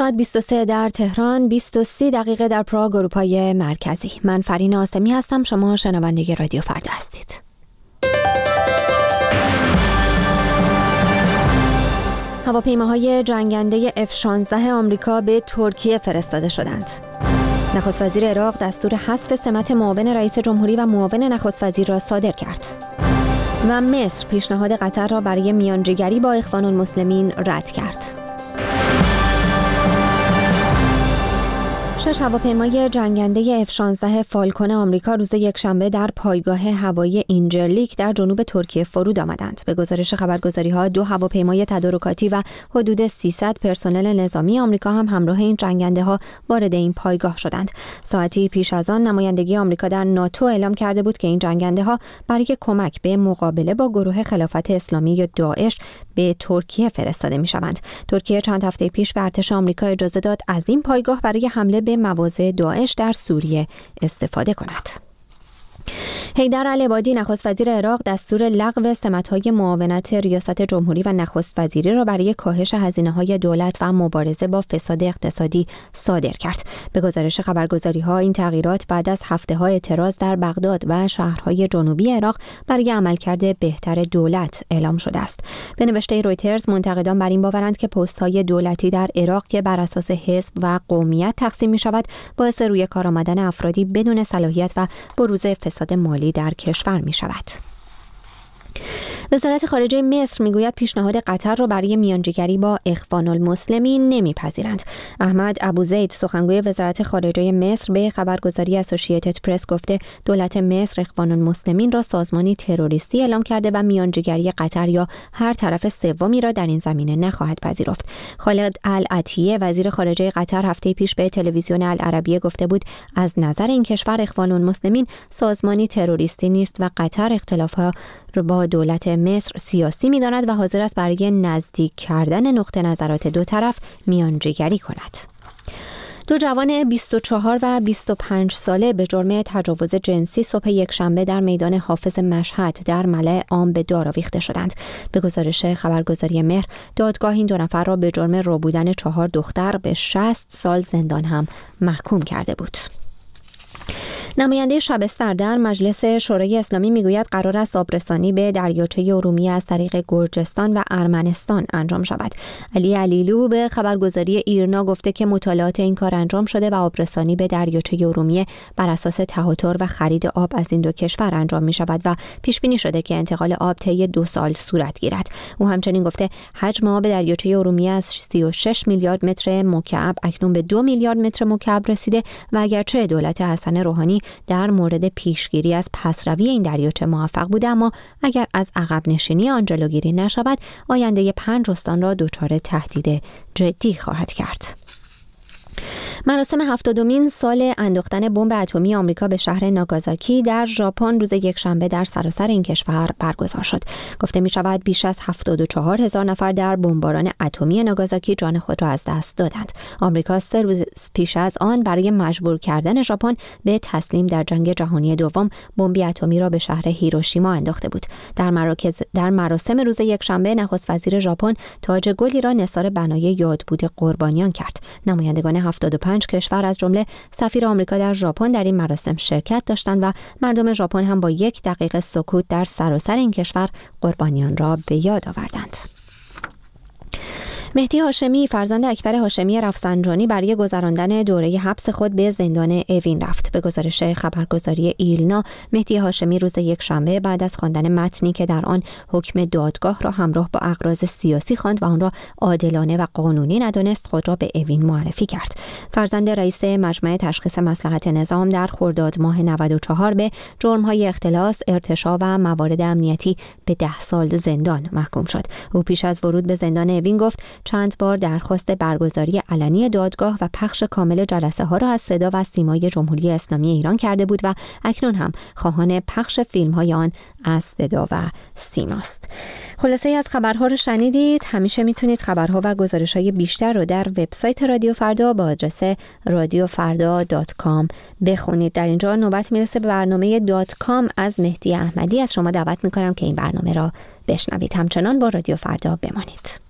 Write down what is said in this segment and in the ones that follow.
ساعت 23 در تهران 23 دقیقه در پراگ اروپای مرکزی من فرین آسمی هستم شما شنونده رادیو فردا هستید هواپیماهای جنگنده F-16 آمریکا به ترکیه فرستاده شدند. نخست وزیر عراق دستور حذف سمت معاون رئیس جمهوری و معاون نخست وزیر را صادر کرد. و مصر پیشنهاد قطر را برای میانجیگری با اخوان المسلمین رد کرد. شش هواپیمای جنگنده F-16 فالکون آمریکا روز یکشنبه در پایگاه هوایی اینجرلیک در جنوب ترکیه فرود آمدند. به گزارش خبرگزاری ها دو هواپیمای تدارکاتی و حدود 300 پرسنل نظامی آمریکا هم همراه این جنگنده ها وارد این پایگاه شدند. ساعتی پیش از آن نمایندگی آمریکا در ناتو اعلام کرده بود که این جنگنده ها برای کمک به مقابله با گروه خلافت اسلامی یا داعش به ترکیه فرستاده می شوند. ترکیه چند هفته پیش به ارتش آمریکا اجازه داد از این پایگاه برای حمله به مواضع داعش در سوریه استفاده کند. حیدر العبادی نخست وزیر عراق دستور لغو سمت‌های معاونت ریاست جمهوری و نخست وزیری را برای کاهش هزینه های دولت و مبارزه با فساد اقتصادی صادر کرد. به گزارش خبرگزاری ها این تغییرات بعد از هفته های اعتراض در بغداد و شهرهای جنوبی عراق برای عملکرد بهتر دولت اعلام شده است. به نوشته رویترز منتقدان بر این باورند که پست های دولتی در عراق که بر اساس حزب و قومیت تقسیم می شود باعث روی کار آمدن افرادی بدون صلاحیت و بروز فساد مالی در کشور می شود. وزارت خارجه مصر می‌گوید پیشنهاد قطر را برای میانجیگری با اخوان المسلمین نمیپذیرند. احمد ابوزید سخنگوی وزارت خارجه مصر به خبرگزاری اسوسییتد پرس گفته دولت مصر اخوان المسلمین را سازمانی تروریستی اعلام کرده و میانجیگری قطر یا هر طرف سومی را در این زمینه نخواهد پذیرفت. خالد العطیه وزیر خارجه قطر هفته پیش به تلویزیون العربیه گفته بود از نظر این کشور اخوان المسلمین سازمانی تروریستی نیست و قطر اختلافها با دولت مصر سیاسی می‌داند و حاضر است برای نزدیک کردن نقطه نظرات دو طرف میانجیگری کند. دو جوان 24 و 25 ساله به جرم تجاوز جنسی صبح یکشنبه در میدان حافظ مشهد در ملع عام به دار آویخته شدند. به گزارش خبرگزاری مهر دادگاه این دو نفر را به جرم رو بودن چهار دختر به 60 سال زندان هم محکوم کرده بود. نماینده شبستر در مجلس شورای اسلامی می‌گوید قرار است آبرسانی به دریاچه ارومیه از طریق گرجستان و ارمنستان انجام شود. علی علیلو به خبرگزاری ایرنا گفته که مطالعات این کار انجام شده و آبرسانی به دریاچه ارومیه بر اساس تهاتر و خرید آب از این دو کشور انجام می شود و پیش بینی شده که انتقال آب طی دو سال صورت گیرد. او همچنین گفته حجم آب دریاچه ارومیه از 36 میلیارد متر مکعب اکنون به دو میلیارد متر مکعب رسیده و اگرچه دولت حسن روحانی در مورد پیشگیری از پسروی این دریاچه موفق بوده اما اگر از عقب نشینی آن جلوگیری نشود آینده پنج استان را دچار تهدید جدی خواهد کرد. مراسم هفتادمین سال انداختن بمب اتمی آمریکا به شهر ناگازاکی در ژاپن روز یکشنبه در سراسر این کشور برگزار شد. گفته می شود بیش از 74 هزار نفر در بمباران اتمی ناگازاکی جان خود را از دست دادند. آمریکا سه روز پیش از آن برای مجبور کردن ژاپن به تسلیم در جنگ جهانی دوم بمب اتمی را به شهر هیروشیما انداخته بود. در مراکز در مراسم روز یکشنبه نخست وزیر ژاپن تاج گلی را نثار بنای یادبود قربانیان کرد. نمایندگان 75 پنج کشور از جمله سفیر آمریکا در ژاپن در این مراسم شرکت داشتند و مردم ژاپن هم با یک دقیقه سکوت در سراسر این کشور قربانیان را به یاد آوردند. مهدی هاشمی فرزند اکبر هاشمی رفسنجانی برای گذراندن دوره حبس خود به زندان اوین رفت. به گزارش خبرگزاری ایلنا مهدی هاشمی روز یک شنبه بعد از خواندن متنی که در آن حکم دادگاه را همراه با اغراض سیاسی خواند و آن را عادلانه و قانونی ندانست خود را به اوین معرفی کرد. فرزند رئیس مجمع تشخیص مصلحت نظام در خرداد ماه 94 به جرمهای اختلاس ارتشا و موارد امنیتی به ده سال زندان محکوم شد. او پیش از ورود به زندان اوین گفت چند بار درخواست برگزاری علنی دادگاه و پخش کامل جلسه ها را از صدا و سیمای جمهوری اسلامی ایران کرده بود و اکنون هم خواهان پخش فیلم های آن از صدا و سیماست. خلاصه ای از خبرها رو شنیدید. همیشه می‌تونید خبرها و گزارش های بیشتر رو در وبسایت رادیو فردا با آدرس رادیوفردا.com بخونید. در اینجا نوبت می‌رسه به برنامه دات از مهدی احمدی. از شما دعوت می‌کنم که این برنامه را بشنوید. همچنان با رادیو فردا بمانید.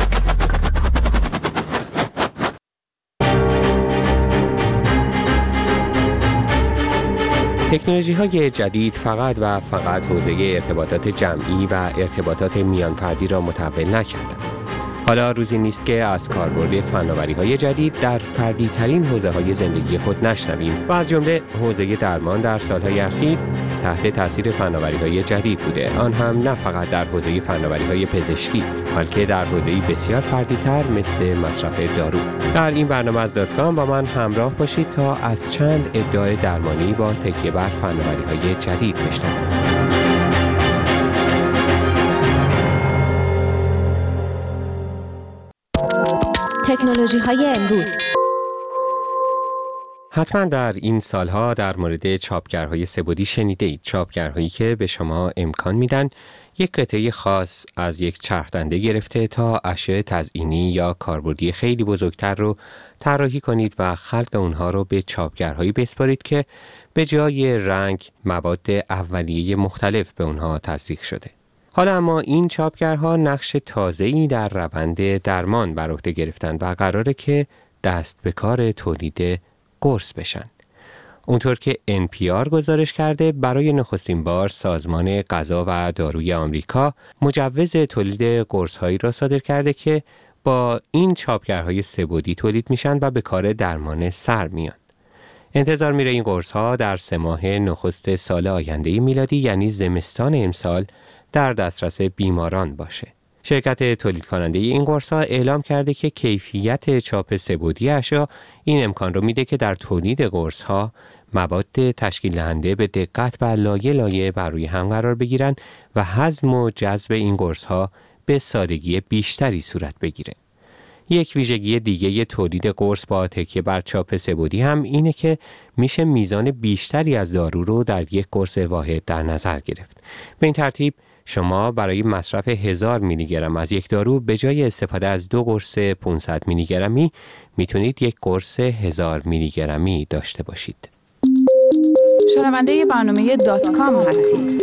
تکنولوژی های جدید فقط و فقط حوزه ارتباطات جمعی و ارتباطات میانفردی را متحول نکردند. حالا روزی نیست که از کاربرد فناوری های جدید در فردی ترین حوزه های زندگی خود نشنویم و از جمله حوزه درمان در سالهای اخیر تحت تاثیر فناوری های جدید بوده. آن هم نه فقط در حوزه فناوری های پزشکی بلکه در حوزه بسیار فردی تر مثل مصرف دارو. در این برنامه از داتکام با من همراه باشید تا از چند ادعای درمانی با تکیه بر فناوری های جدید بشنویم. تکنولوژی های امروز. حتما در این سالها در مورد چاپگرهای سبودی شنیده اید چاپگرهایی که به شما امکان میدن یک قطعه خاص از یک چرخدنده گرفته تا اشیاء تزئینی یا کاربردی خیلی بزرگتر رو طراحی کنید و خلق اونها رو به چاپگرهایی بسپارید که به جای رنگ مواد اولیه مختلف به اونها تزریق شده. حالا اما این چاپگرها نقش تازه‌ای در روند درمان بر عهده گرفتند و قراره که دست به کار تولید قرص بشن. اونطور که NPR گزارش کرده برای نخستین بار سازمان غذا و داروی آمریکا مجوز تولید قرص هایی را صادر کرده که با این چاپگرهای سبودی تولید میشن و به کار درمان سر میان. انتظار میره این قرص ها در سه ماه نخست سال آینده میلادی یعنی زمستان امسال در دسترس بیماران باشه. شرکت تولید کننده این قرص ها اعلام کرده که کیفیت چاپ سبودی اشیا این امکان رو میده که در تولید قرص ها مواد تشکیل دهنده به دقت و لایه لایه بر روی هم قرار بگیرند و هضم و جذب این قرص ها به سادگی بیشتری صورت بگیره. یک ویژگی دیگه تولید قرص با تکیه بر چاپ سبودی هم اینه که میشه میزان بیشتری از دارو رو در یک قرص واحد در نظر گرفت. به این ترتیب شما برای مصرف هزار میلی گرم از یک دارو به جای استفاده از دو قرص 500 میلی گرمی می‌تونید یک قرص هزار میلی گرمی داشته باشید. شنونده برنامه دات کام هستید.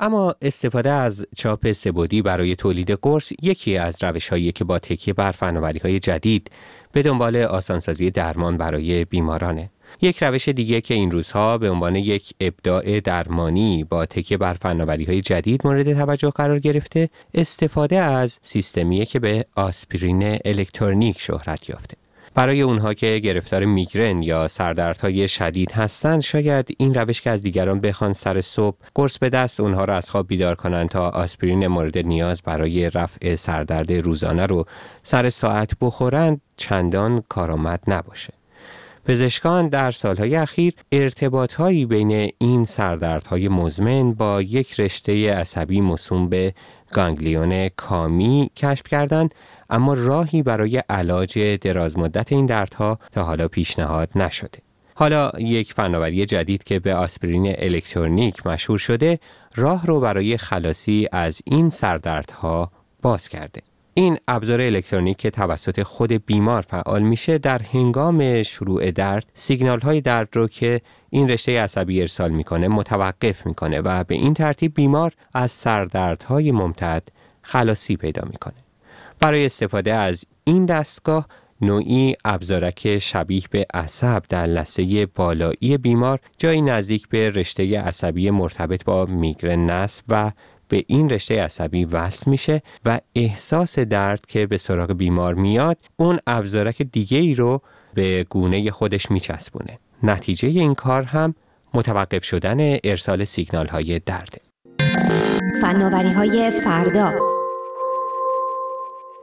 اما استفاده از چاپ سبودی برای تولید قرص یکی از روش هایی که با تکیه بر فناوری های جدید به دنبال آسانسازی درمان برای بیمارانه. یک روش دیگه که این روزها به عنوان یک ابداع درمانی با تکیه بر فناوری های جدید مورد توجه قرار گرفته استفاده از سیستمیه که به آسپرین الکترونیک شهرت یافته. برای اونها که گرفتار میگرن یا سردردهای شدید هستند شاید این روش که از دیگران بخوان سر صبح قرص به دست اونها را از خواب بیدار کنند تا آسپرین مورد نیاز برای رفع سردرد روزانه رو سر ساعت بخورند چندان کارآمد نباشه. پزشکان در سالهای اخیر ارتباطهایی بین این سردردهای مزمن با یک رشته عصبی مصوم به گانگلیون کامی کشف کردند اما راهی برای علاج درازمدت این دردها تا حالا پیشنهاد نشده. حالا یک فناوری جدید که به آسپرین الکترونیک مشهور شده راه رو برای خلاصی از این سردردها باز کرده. این ابزار الکترونیک که توسط خود بیمار فعال میشه در هنگام شروع درد سیگنال های درد رو که این رشته عصبی ارسال می‌کنه متوقف می‌کنه و به این ترتیب بیمار از سردردهای ممتد خلاصی پیدا می‌کنه. برای استفاده از این دستگاه نوعی ابزارک شبیه به عصب در لسه بالایی بیمار جایی نزدیک به رشته عصبی مرتبط با میگرن نصب و به این رشته عصبی وصل میشه و احساس درد که به سراغ بیمار میاد اون ابزارک دیگه ای رو به گونه خودش میچسبونه. نتیجه این کار هم متوقف شدن ارسال سیگنال های درده. فناوری های فردا.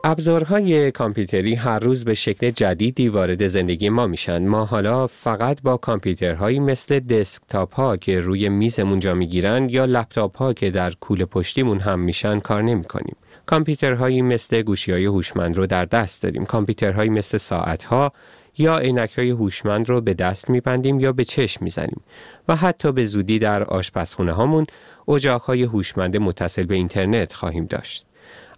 ابزارهای کامپیوتری هر روز به شکل جدیدی وارد زندگی ما میشن. ما حالا فقط با کامپیوترهایی مثل دسکتاپ ها که روی میزمون جا می‌گیرند یا لپتاپ ها که در کوله پشتیمون هم میشن کار نمی کنیم. کامپیوترهایی مثل گوشی های هوشمند رو در دست داریم. کامپیوترهایی مثل ساعت ها یا عینک های هوشمند رو به دست میبندیم یا به چشم می‌زنیم و حتی به زودی در آشپزخونه هامون های هوشمند متصل به اینترنت خواهیم داشت.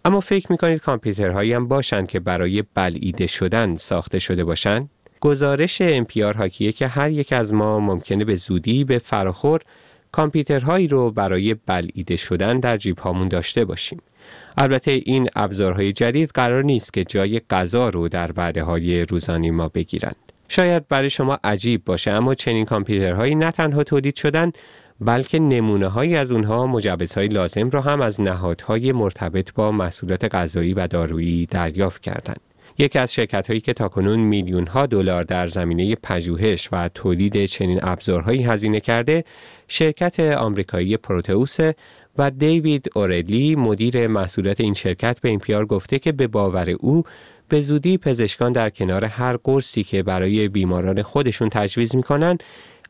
اما فکر می‌کنید کامپیوترهایی هم باشند که برای بلعیده شدن ساخته شده باشند؟ گزارش امپیار حاکیه که هر یک از ما ممکنه به زودی به فراخور کامپیوترهایی رو برای بلعیده شدن در جیب هامون داشته باشیم. البته این ابزارهای جدید قرار نیست که جای غذا رو در وعده های روزانی ما بگیرند. شاید برای شما عجیب باشه اما چنین کامپیوترهایی نه تنها تولید شدن بلکه نمونه هایی از اونها مجوزهای لازم را هم از نهادهای مرتبط با مسئولات غذایی و دارویی دریافت کردند. یکی از شرکت هایی که تاکنون میلیون ها دلار در زمینه پژوهش و تولید چنین ابزارهایی هزینه کرده شرکت آمریکایی پروتئوس و دیوید اورلی مدیر مسئولیت این شرکت به این پیار گفته که به باور او به زودی پزشکان در کنار هر قرصی که برای بیماران خودشون تجویز می‌کنن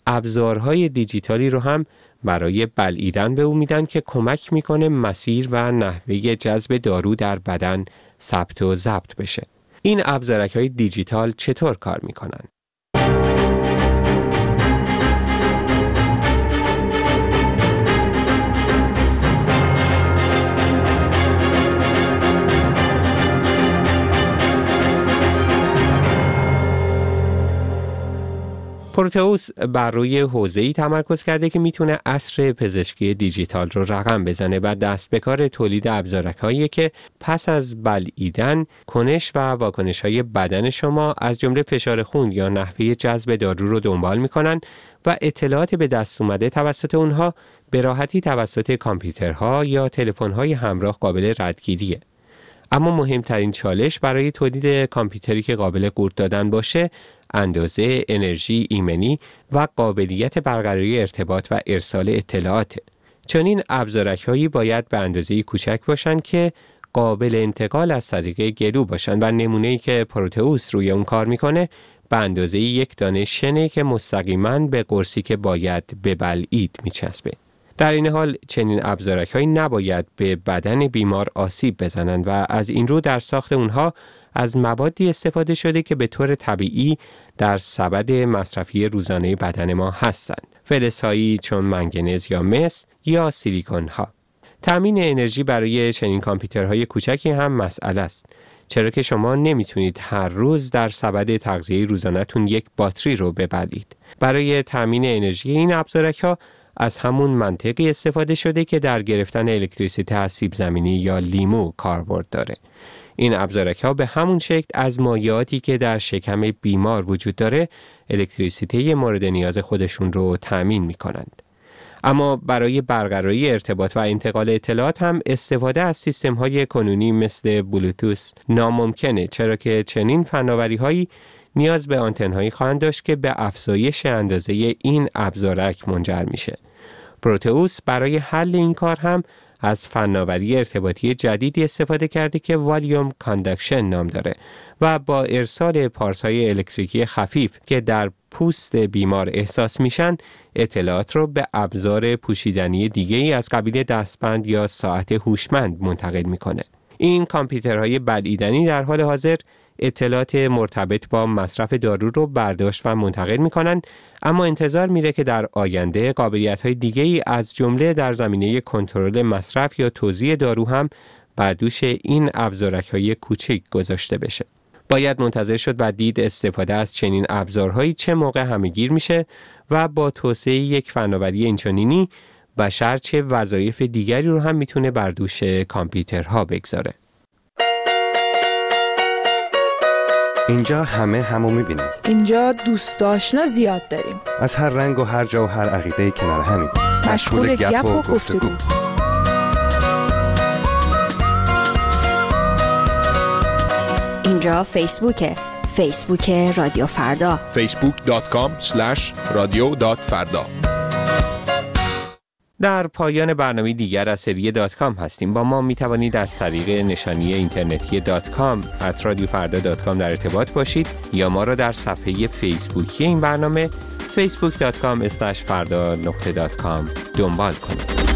ابزارهای دیجیتالی رو هم برای بلعیدن به او میدن که کمک می‌کنه مسیر و نحوه جذب دارو در بدن ثبت و ضبط بشه. این ابزارک های دیجیتال چطور کار می‌کنن؟ پروتئوس بر روی حوزه‌ای تمرکز کرده که می‌تونه اصر پزشکی دیجیتال رو رقم بزنه و دست به کار تولید ابزارک که پس از بلعیدن کنش و واکنش های بدن شما از جمله فشار خون یا نحوه جذب دارو رو دنبال می‌کنن و اطلاعات به دست اومده توسط اونها به راحتی توسط کامپیوترها یا تلفن‌های همراه قابل ردگیریه. اما مهمترین چالش برای تولید کامپیوتری که قابل قورت دادن باشه اندازه انرژی ایمنی و قابلیت برقراری ارتباط و ارسال اطلاعات چون این ابزارک هایی باید به اندازه کوچک باشند که قابل انتقال از طریق گلو باشند و نمونه ای که پروتئوس روی اون کار می‌کنه به اندازه یک دانه شنه که مستقیما به قرصی که باید ببلعید میچسبه. در این حال چنین ابزارک هایی نباید به بدن بیمار آسیب بزنند و از این رو در ساخت اونها از موادی استفاده شده که به طور طبیعی در سبد مصرفی روزانه بدن ما هستند. فلزهایی چون منگنز یا مس یا سیلیکون ها. تامین انرژی برای چنین کامپیوترهای کوچکی هم مسئله است. چرا که شما نمی‌تونید هر روز در سبد تغذیه روزانهتون یک باتری رو ببلید. برای تامین انرژی این ابزارک ها از همون منطقی استفاده شده که در گرفتن الکتریسیته از سیب زمینی یا لیمو کاربرد داره. این ابزارک ها به همون شکل از مایعاتی که در شکم بیمار وجود داره الکتریسیته مورد نیاز خودشون رو تأمین می کنند. اما برای برقراری ارتباط و انتقال اطلاعات هم استفاده از سیستم های کنونی مثل بلوتوس ناممکنه چرا که چنین فناوری هایی نیاز به آنتن هایی خواهند داشت که به افزایش اندازه این ابزارک منجر میشه. پروتئوس برای حل این کار هم از فناوری ارتباطی جدیدی استفاده کرده که volume conduction نام داره و با ارسال پالسای الکتریکی خفیف که در پوست بیمار احساس میشن اطلاعات رو به ابزار پوشیدنی دیگه ای از قبیل دستبند یا ساعت هوشمند منتقل می‌کنه. این کامپیوترهای بلعیدنی در حال حاضر اطلاعات مرتبط با مصرف دارو رو برداشت و منتقل می کنند اما انتظار میره که در آینده قابلیت های دیگه ای از جمله در زمینه کنترل مصرف یا توزیع دارو هم بر دوش این ابزارک های کوچک گذاشته بشه. باید منتظر شد و دید استفاده از چنین ابزارهایی چه موقع همهگیر میشه و با توسعه یک فناوری اینچنینی بشر چه وظایف دیگری رو هم می‌تونه بر دوش کامپیوترها بگذاره. اینجا همه همو می‌بینیم. اینجا دوست آشنا زیاد داریم. از هر رنگ و هر جا و هر عقیده کنار همین. مشغول گپ و گفتگو. اینجا فیسبوکه. فیسبوک رادیو فردا. facebook.com رادیو فردا. در پایان برنامه دیگر از سری دات کام هستیم. با ما می توانید از طریق نشانی اینترنتی دات کام رادیو فردا dot com در ارتباط باشید یا ما را در صفحه فیسبوکی این برنامه facebook.com فردا دنبال کنید.